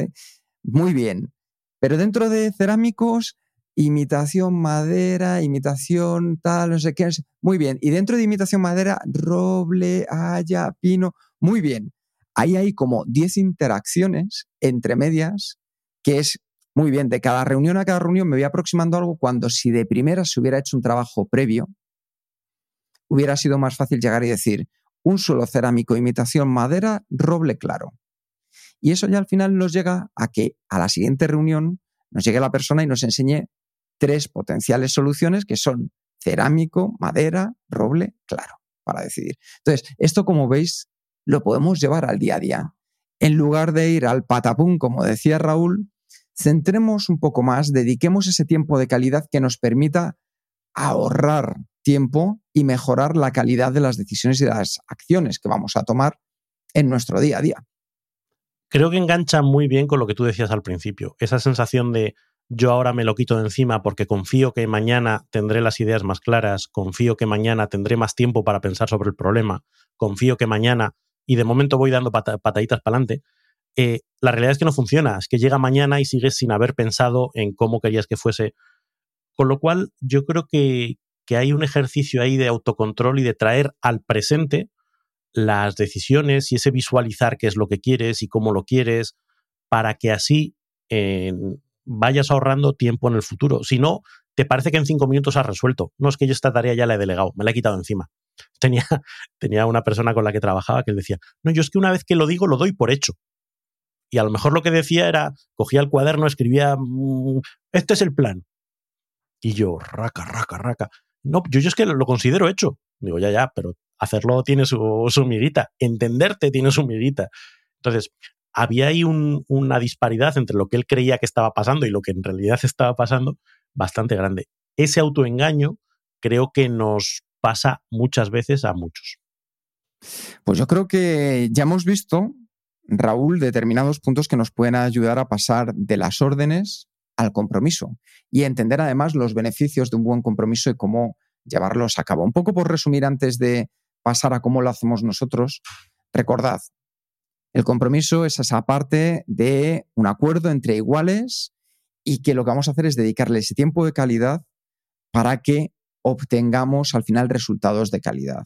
muy bien. Pero dentro de cerámicos, imitación madera, imitación tal, no sé qué, muy bien. Y dentro de imitación madera, roble, haya, pino, muy bien. Ahí hay como 10 interacciones entre medias, que es muy bien. De cada reunión a cada reunión me voy aproximando a algo cuando si de primera se hubiera hecho un trabajo previo, hubiera sido más fácil llegar y decir, un suelo cerámico, imitación madera, roble claro. Y eso ya al final nos llega a que a la siguiente reunión nos llegue la persona y nos enseñe tres potenciales soluciones que son cerámico, madera, roble, claro, para decidir. Entonces, esto como veis, lo podemos llevar al día a día. En lugar de ir al patapum, como decía Raúl, centremos un poco más, dediquemos ese tiempo de calidad que nos permita ahorrar tiempo y mejorar la calidad de las decisiones y de las acciones que vamos a tomar en nuestro día a día. Creo que engancha muy bien con lo que tú decías al principio, esa sensación de yo ahora me lo quito de encima porque confío que mañana tendré las ideas más claras, confío que mañana tendré más tiempo para pensar sobre el problema, confío que mañana, y de momento voy dando pat pataditas para adelante, eh, la realidad es que no funciona, es que llega mañana y sigues sin haber pensado en cómo querías que fuese. Con lo cual, yo creo que, que hay un ejercicio ahí de autocontrol y de traer al presente las decisiones y ese visualizar qué es lo que quieres y cómo lo quieres, para que así vayas ahorrando tiempo en el futuro. Si no, te parece que en cinco minutos has resuelto. No es que yo esta tarea ya la he delegado, me la he quitado encima. <laughs> Tenía, tenía una persona con la que trabajaba que decía, no, yo es que una vez que lo digo, lo doy por hecho. Y a lo mejor lo que decía era, cogía el cuaderno, escribía, mmm, este es el plan. Y yo, raca, raca, raca. No, yo, yo es que lo, considero hecho. Digo, ya, ya, pero hacerlo tiene su, su entenderte tiene su miguita. Entonces, había ahí un, una disparidad entre lo que él creía que estaba pasando y lo que en realidad estaba pasando bastante grande. Ese autoengaño creo que nos pasa muchas veces a muchos. Pues yo creo que ya hemos visto, Raúl, determinados puntos que nos pueden ayudar a pasar de las órdenes al compromiso y entender además los beneficios de un buen compromiso y cómo llevarlos a cabo. Un poco por resumir antes de pasar a cómo lo hacemos nosotros, recordad, el compromiso es esa parte de un acuerdo entre iguales y que lo que vamos a hacer es dedicarle ese tiempo de calidad para que obtengamos al final resultados de calidad.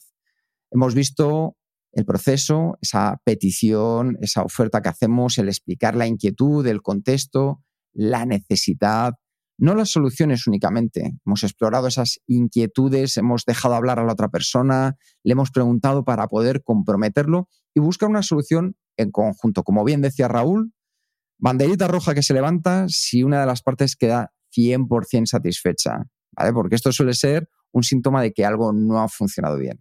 Hemos visto el proceso, esa petición, esa oferta que hacemos, el explicar la inquietud, el contexto, la necesidad, no las soluciones únicamente. Hemos explorado esas inquietudes, hemos dejado hablar a la otra persona, le hemos preguntado para poder comprometerlo y buscar una solución en conjunto. Como bien decía Raúl, banderita roja que se levanta si una de las partes queda 100% satisfecha, ¿vale? Porque esto suele ser un síntoma de que algo no ha funcionado bien.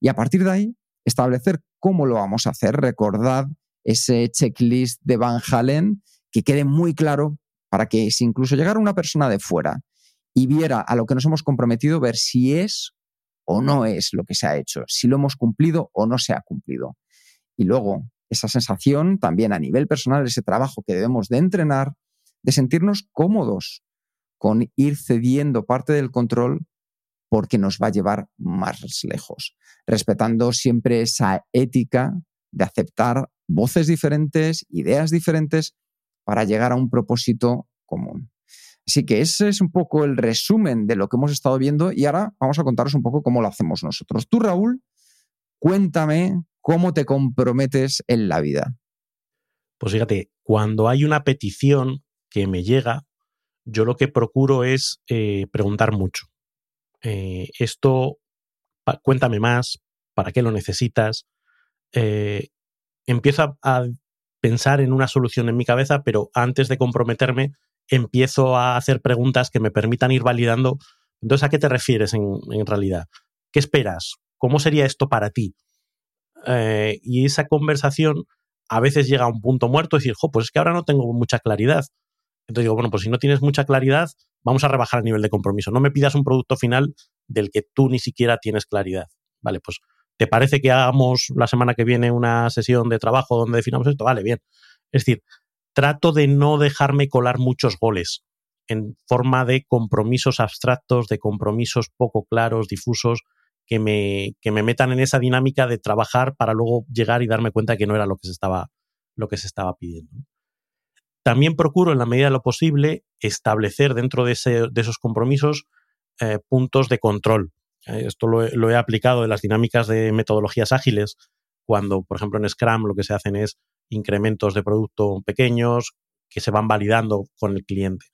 Y a partir de ahí, establecer cómo lo vamos a hacer. Recordad ese checklist de Van Halen que quede muy claro para que si incluso llegara una persona de fuera y viera a lo que nos hemos comprometido, ver si es o no es lo que se ha hecho, si lo hemos cumplido o no se ha cumplido. Y luego, esa sensación también a nivel personal, ese trabajo que debemos de entrenar, de sentirnos cómodos con ir cediendo parte del control porque nos va a llevar más lejos, respetando siempre esa ética de aceptar voces diferentes, ideas diferentes, para llegar a un propósito común. Así que ese es un poco el resumen de lo que hemos estado viendo y ahora vamos a contaros un poco cómo lo hacemos nosotros. Tú, Raúl, cuéntame cómo te comprometes en la vida. Pues fíjate, cuando hay una petición que me llega, yo lo que procuro es eh, preguntar mucho. Eh, esto, cuéntame más, ¿para qué lo necesitas? Eh, empiezo a pensar en una solución en mi cabeza, pero antes de comprometerme, empiezo a hacer preguntas que me permitan ir validando. Entonces, ¿a qué te refieres en, realidad? ¿Qué esperas? ¿Cómo sería esto para ti? Eh, y esa conversación a veces llega a un punto muerto decir, jo, pues es que ahora no tengo mucha claridad. Entonces digo, bueno, pues si no tienes mucha claridad, vamos a rebajar el nivel de compromiso. No me pidas un producto final del que tú ni siquiera tienes claridad. Vale, pues ¿Te parece que hagamos la semana que viene una sesión de trabajo donde definamos esto? Vale, bien. Es decir, trato de no dejarme colar muchos goles en forma de compromisos abstractos, de compromisos poco claros, difusos, que me, que me metan en esa dinámica de trabajar para luego llegar y darme cuenta que no era lo que se estaba, lo que se estaba pidiendo. También procuro, en la medida de lo posible, establecer dentro de, esos compromisos eh, puntos de control. Eh, esto lo he, aplicado en las dinámicas de metodologías ágiles, cuando, por ejemplo, en Scrum lo que se hacen es incrementos de producto pequeños que se van validando con el cliente.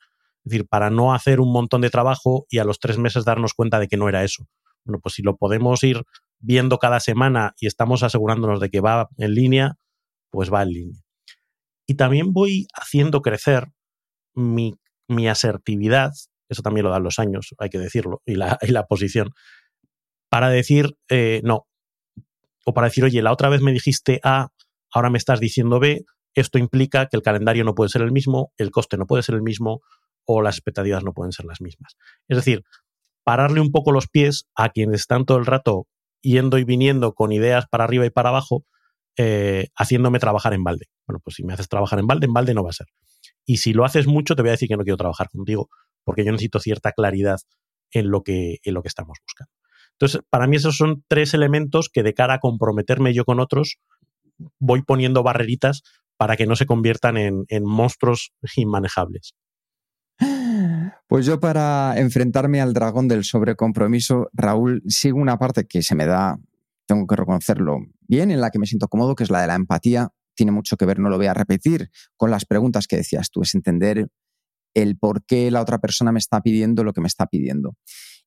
Es decir, para no hacer un montón de trabajo y a los tres meses darnos cuenta de que no era eso. Bueno, pues si lo podemos ir viendo cada semana y estamos asegurándonos de que va en línea, pues va en línea. Y también voy haciendo crecer mi, mi asertividad, eso también lo dan los años, hay que decirlo, y la, y la posición, para decir eh, no. O para decir, oye, la otra vez me dijiste A, ahora me estás diciendo B, esto implica que el calendario no puede ser el mismo, el coste no puede ser el mismo o las expectativas no pueden ser las mismas. Es decir, pararle un poco los pies a quienes están todo el rato yendo y viniendo con ideas para arriba y para abajo, eh, haciéndome trabajar en balde. Bueno, pues si me haces trabajar en balde, en balde no va a ser. Y si lo haces mucho, te voy a decir que no quiero trabajar contigo, porque yo necesito cierta claridad en lo que, en lo que estamos buscando. Entonces, para mí esos son tres elementos que de cara a comprometerme yo con otros, voy poniendo barreritas para que no se conviertan en, monstruos inmanejables. Pues yo para enfrentarme al dragón del sobrecompromiso, Raúl, sigo una parte que se me da, tengo que reconocerlo bien, en la que me siento cómodo, que es la de la empatía. Tiene mucho que ver, no lo voy a repetir, con las preguntas que decías tú, es entender el por qué la otra persona me está pidiendo lo que me está pidiendo.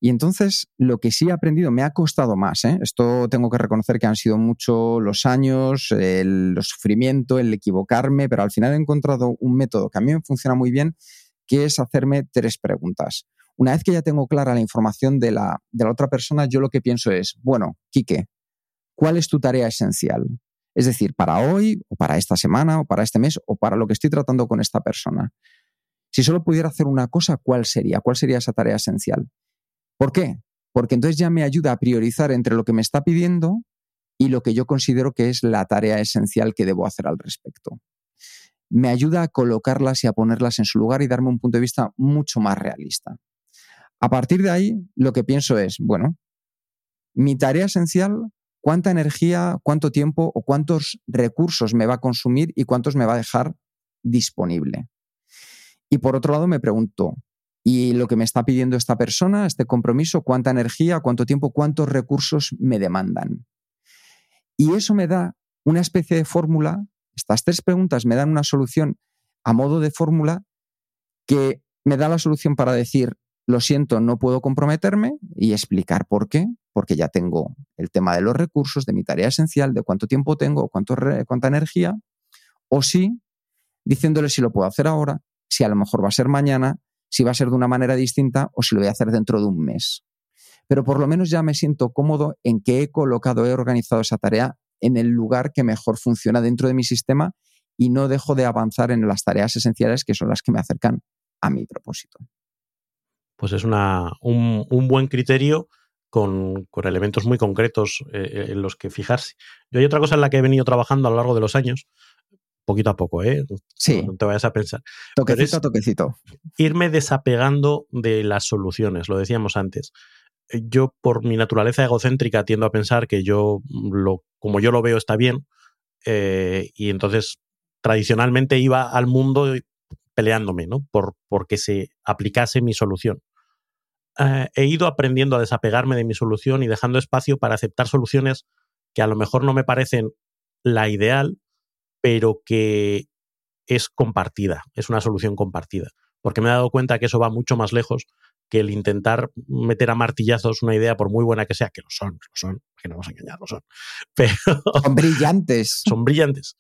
Y entonces lo que sí he aprendido me ha costado más. ¿eh? Esto tengo que reconocer que han sido mucho los años, el, sufrimiento, el equivocarme, pero al final he encontrado un método que a mí me funciona muy bien, que es hacerme tres preguntas. Una vez que ya tengo clara la información de la, de la otra persona, yo lo que pienso es, bueno, Quique, ¿cuál es tu tarea esencial? Es decir, para hoy, o para esta semana, o para este mes, o para lo que estoy tratando con esta persona. Si solo pudiera hacer una cosa, ¿cuál sería? ¿Cuál sería esa tarea esencial? ¿Por qué? Porque entonces ya me ayuda a priorizar entre lo que me está pidiendo y lo que yo considero que es la tarea esencial que debo hacer al respecto. Me ayuda a colocarlas y a ponerlas en su lugar y darme un punto de vista mucho más realista. A partir de ahí, lo que pienso es, bueno, mi tarea esencial, cuánta energía, cuánto tiempo o cuántos recursos me va a consumir y cuántos me va a dejar disponible. Y por otro lado, me pregunto, y lo que me está pidiendo esta persona, este compromiso, cuánta energía, cuánto tiempo, cuántos recursos me demandan. Y eso me da una especie de fórmula, estas tres preguntas me dan una solución a modo de fórmula que me da la solución para decir, lo siento, no puedo comprometerme y explicar por qué, porque ya tengo el tema de los recursos, de mi tarea esencial, de cuánto tiempo tengo, cuánto, cuánta energía, o sí, diciéndole si lo puedo hacer ahora, si a lo mejor va a ser mañana, si va a ser de una manera distinta o si lo voy a hacer dentro de un mes. Pero por lo menos ya me siento cómodo en que he colocado, he organizado esa tarea en el lugar que mejor funciona dentro de mi sistema y no dejo de avanzar en las tareas esenciales que son las que me acercan a mi propósito. Pues es una, un, buen criterio con, elementos muy concretos eh, en los que fijarse. Yo hay otra cosa en la que he venido trabajando a lo largo de los años, poquito a poco, ¿eh? Sí. No te vayas a pensar. Toquecito a toquecito. Irme desapegando de las soluciones, lo decíamos antes. Yo, por mi naturaleza egocéntrica, tiendo a pensar que yo, lo, como yo lo veo, está bien. Eh, y entonces, tradicionalmente iba al mundo peleándome, ¿no? Por, porque se aplicase mi solución. Eh, he ido aprendiendo a desapegarme de mi solución y dejando espacio para aceptar soluciones que a lo mejor no me parecen la ideal, pero que es compartida, es una solución compartida. Porque me he dado cuenta que eso va mucho más lejos que el intentar meter a martillazos una idea, por muy buena que sea, que lo son, lo son, que no vamos a engañar, lo son. <laughs> Pero, son brillantes. <laughs> son brillantes.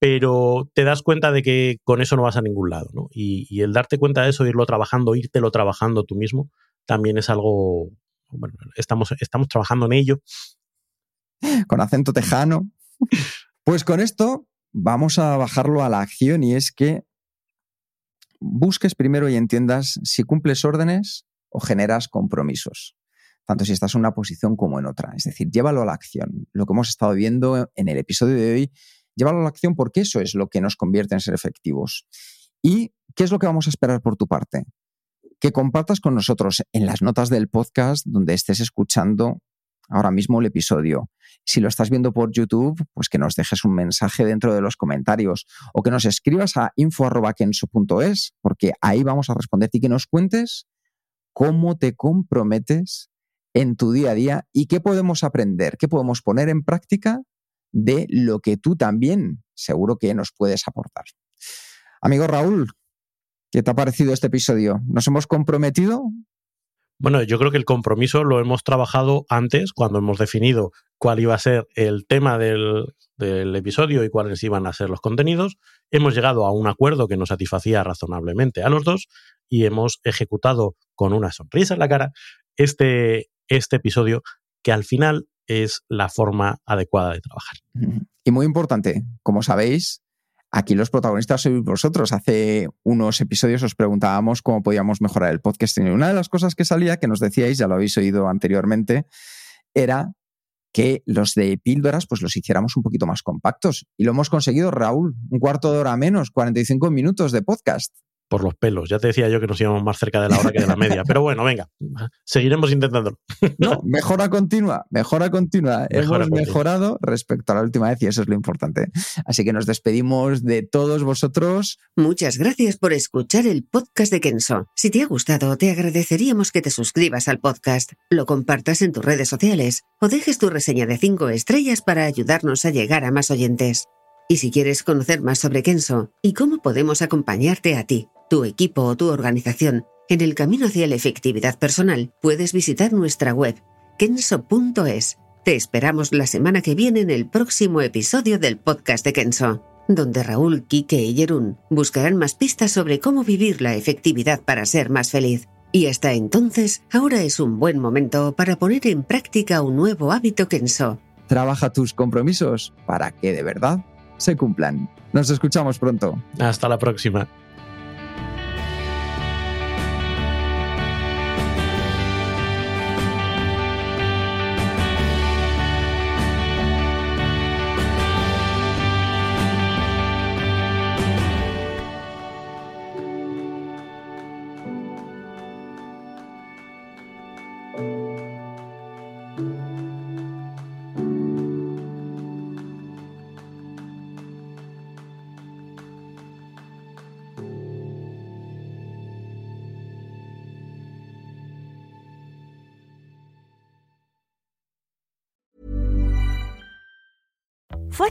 Pero te das cuenta de que con eso no vas a ningún lado, ¿no? Y, el darte cuenta de eso, irlo trabajando, írtelo trabajando tú mismo, también es algo. Bueno, estamos, estamos trabajando en ello. Con acento tejano. Pues con esto vamos a bajarlo a la acción y es que busques primero y entiendas si cumples órdenes o generas compromisos, tanto si estás en una posición como en otra. Es decir, llévalo a la acción. Lo que hemos estado viendo en el episodio de hoy, llévalo a la acción porque eso es lo que nos convierte en ser efectivos. ¿Y qué es lo que vamos a esperar por tu parte? Que compartas con nosotros en las notas del podcast donde estés escuchando ahora mismo el episodio. Si lo estás viendo por YouTube, pues que nos dejes un mensaje dentro de los comentarios o que nos escribas a info.kenso.es, porque ahí vamos a responderte y que nos cuentes cómo te comprometes en tu día a día y qué podemos aprender, qué podemos poner en práctica de lo que tú también seguro que nos puedes aportar. Amigo Raúl, ¿qué te ha parecido este episodio? ¿Nos hemos comprometido? Bueno, yo creo que el compromiso lo hemos trabajado antes, cuando hemos definido cuál iba a ser el tema del, episodio y cuáles iban a ser los contenidos. Hemos llegado a un acuerdo que nos satisfacía razonablemente a los dos y hemos ejecutado con una sonrisa en la cara este, este episodio que al final es la forma adecuada de trabajar. Y muy importante, como sabéis, Aquí los protagonistas sois vosotros. Hace unos episodios os preguntábamos cómo podíamos mejorar el podcasting. Y una de las cosas que salía, que nos decíais, ya lo habéis oído anteriormente, era que los de píldoras pues los hiciéramos un poquito más compactos. Y lo hemos conseguido, Raúl, un cuarto de hora menos, 45 minutos de podcast por los pelos. Ya te decía yo que nos íbamos más cerca de la hora que de la media. Pero bueno, venga, seguiremos intentándolo. No, <laughs> mejora continua, mejora continua. Hemos mejorado respecto a la última vez y eso es lo importante. Así que nos despedimos de todos vosotros. Muchas gracias por escuchar el podcast de Kenso. Si te ha gustado, te agradeceríamos que te suscribas al podcast, lo compartas en tus redes sociales o dejes tu reseña de cinco estrellas para ayudarnos a llegar a más oyentes. Y si quieres conocer más sobre Kenso y cómo podemos acompañarte a ti, tu equipo o tu organización en el camino hacia la efectividad personal, puedes visitar nuestra web kenso.es. Te esperamos la semana que viene en el próximo episodio del podcast de Kenso, donde Raúl, Kike y Jerún buscarán más pistas sobre cómo vivir la efectividad para ser más feliz. Y hasta entonces, ahora es un buen momento para poner en práctica un nuevo hábito Kenso. Trabaja tus compromisos para que de verdad se cumplan. Nos escuchamos pronto. Hasta la próxima.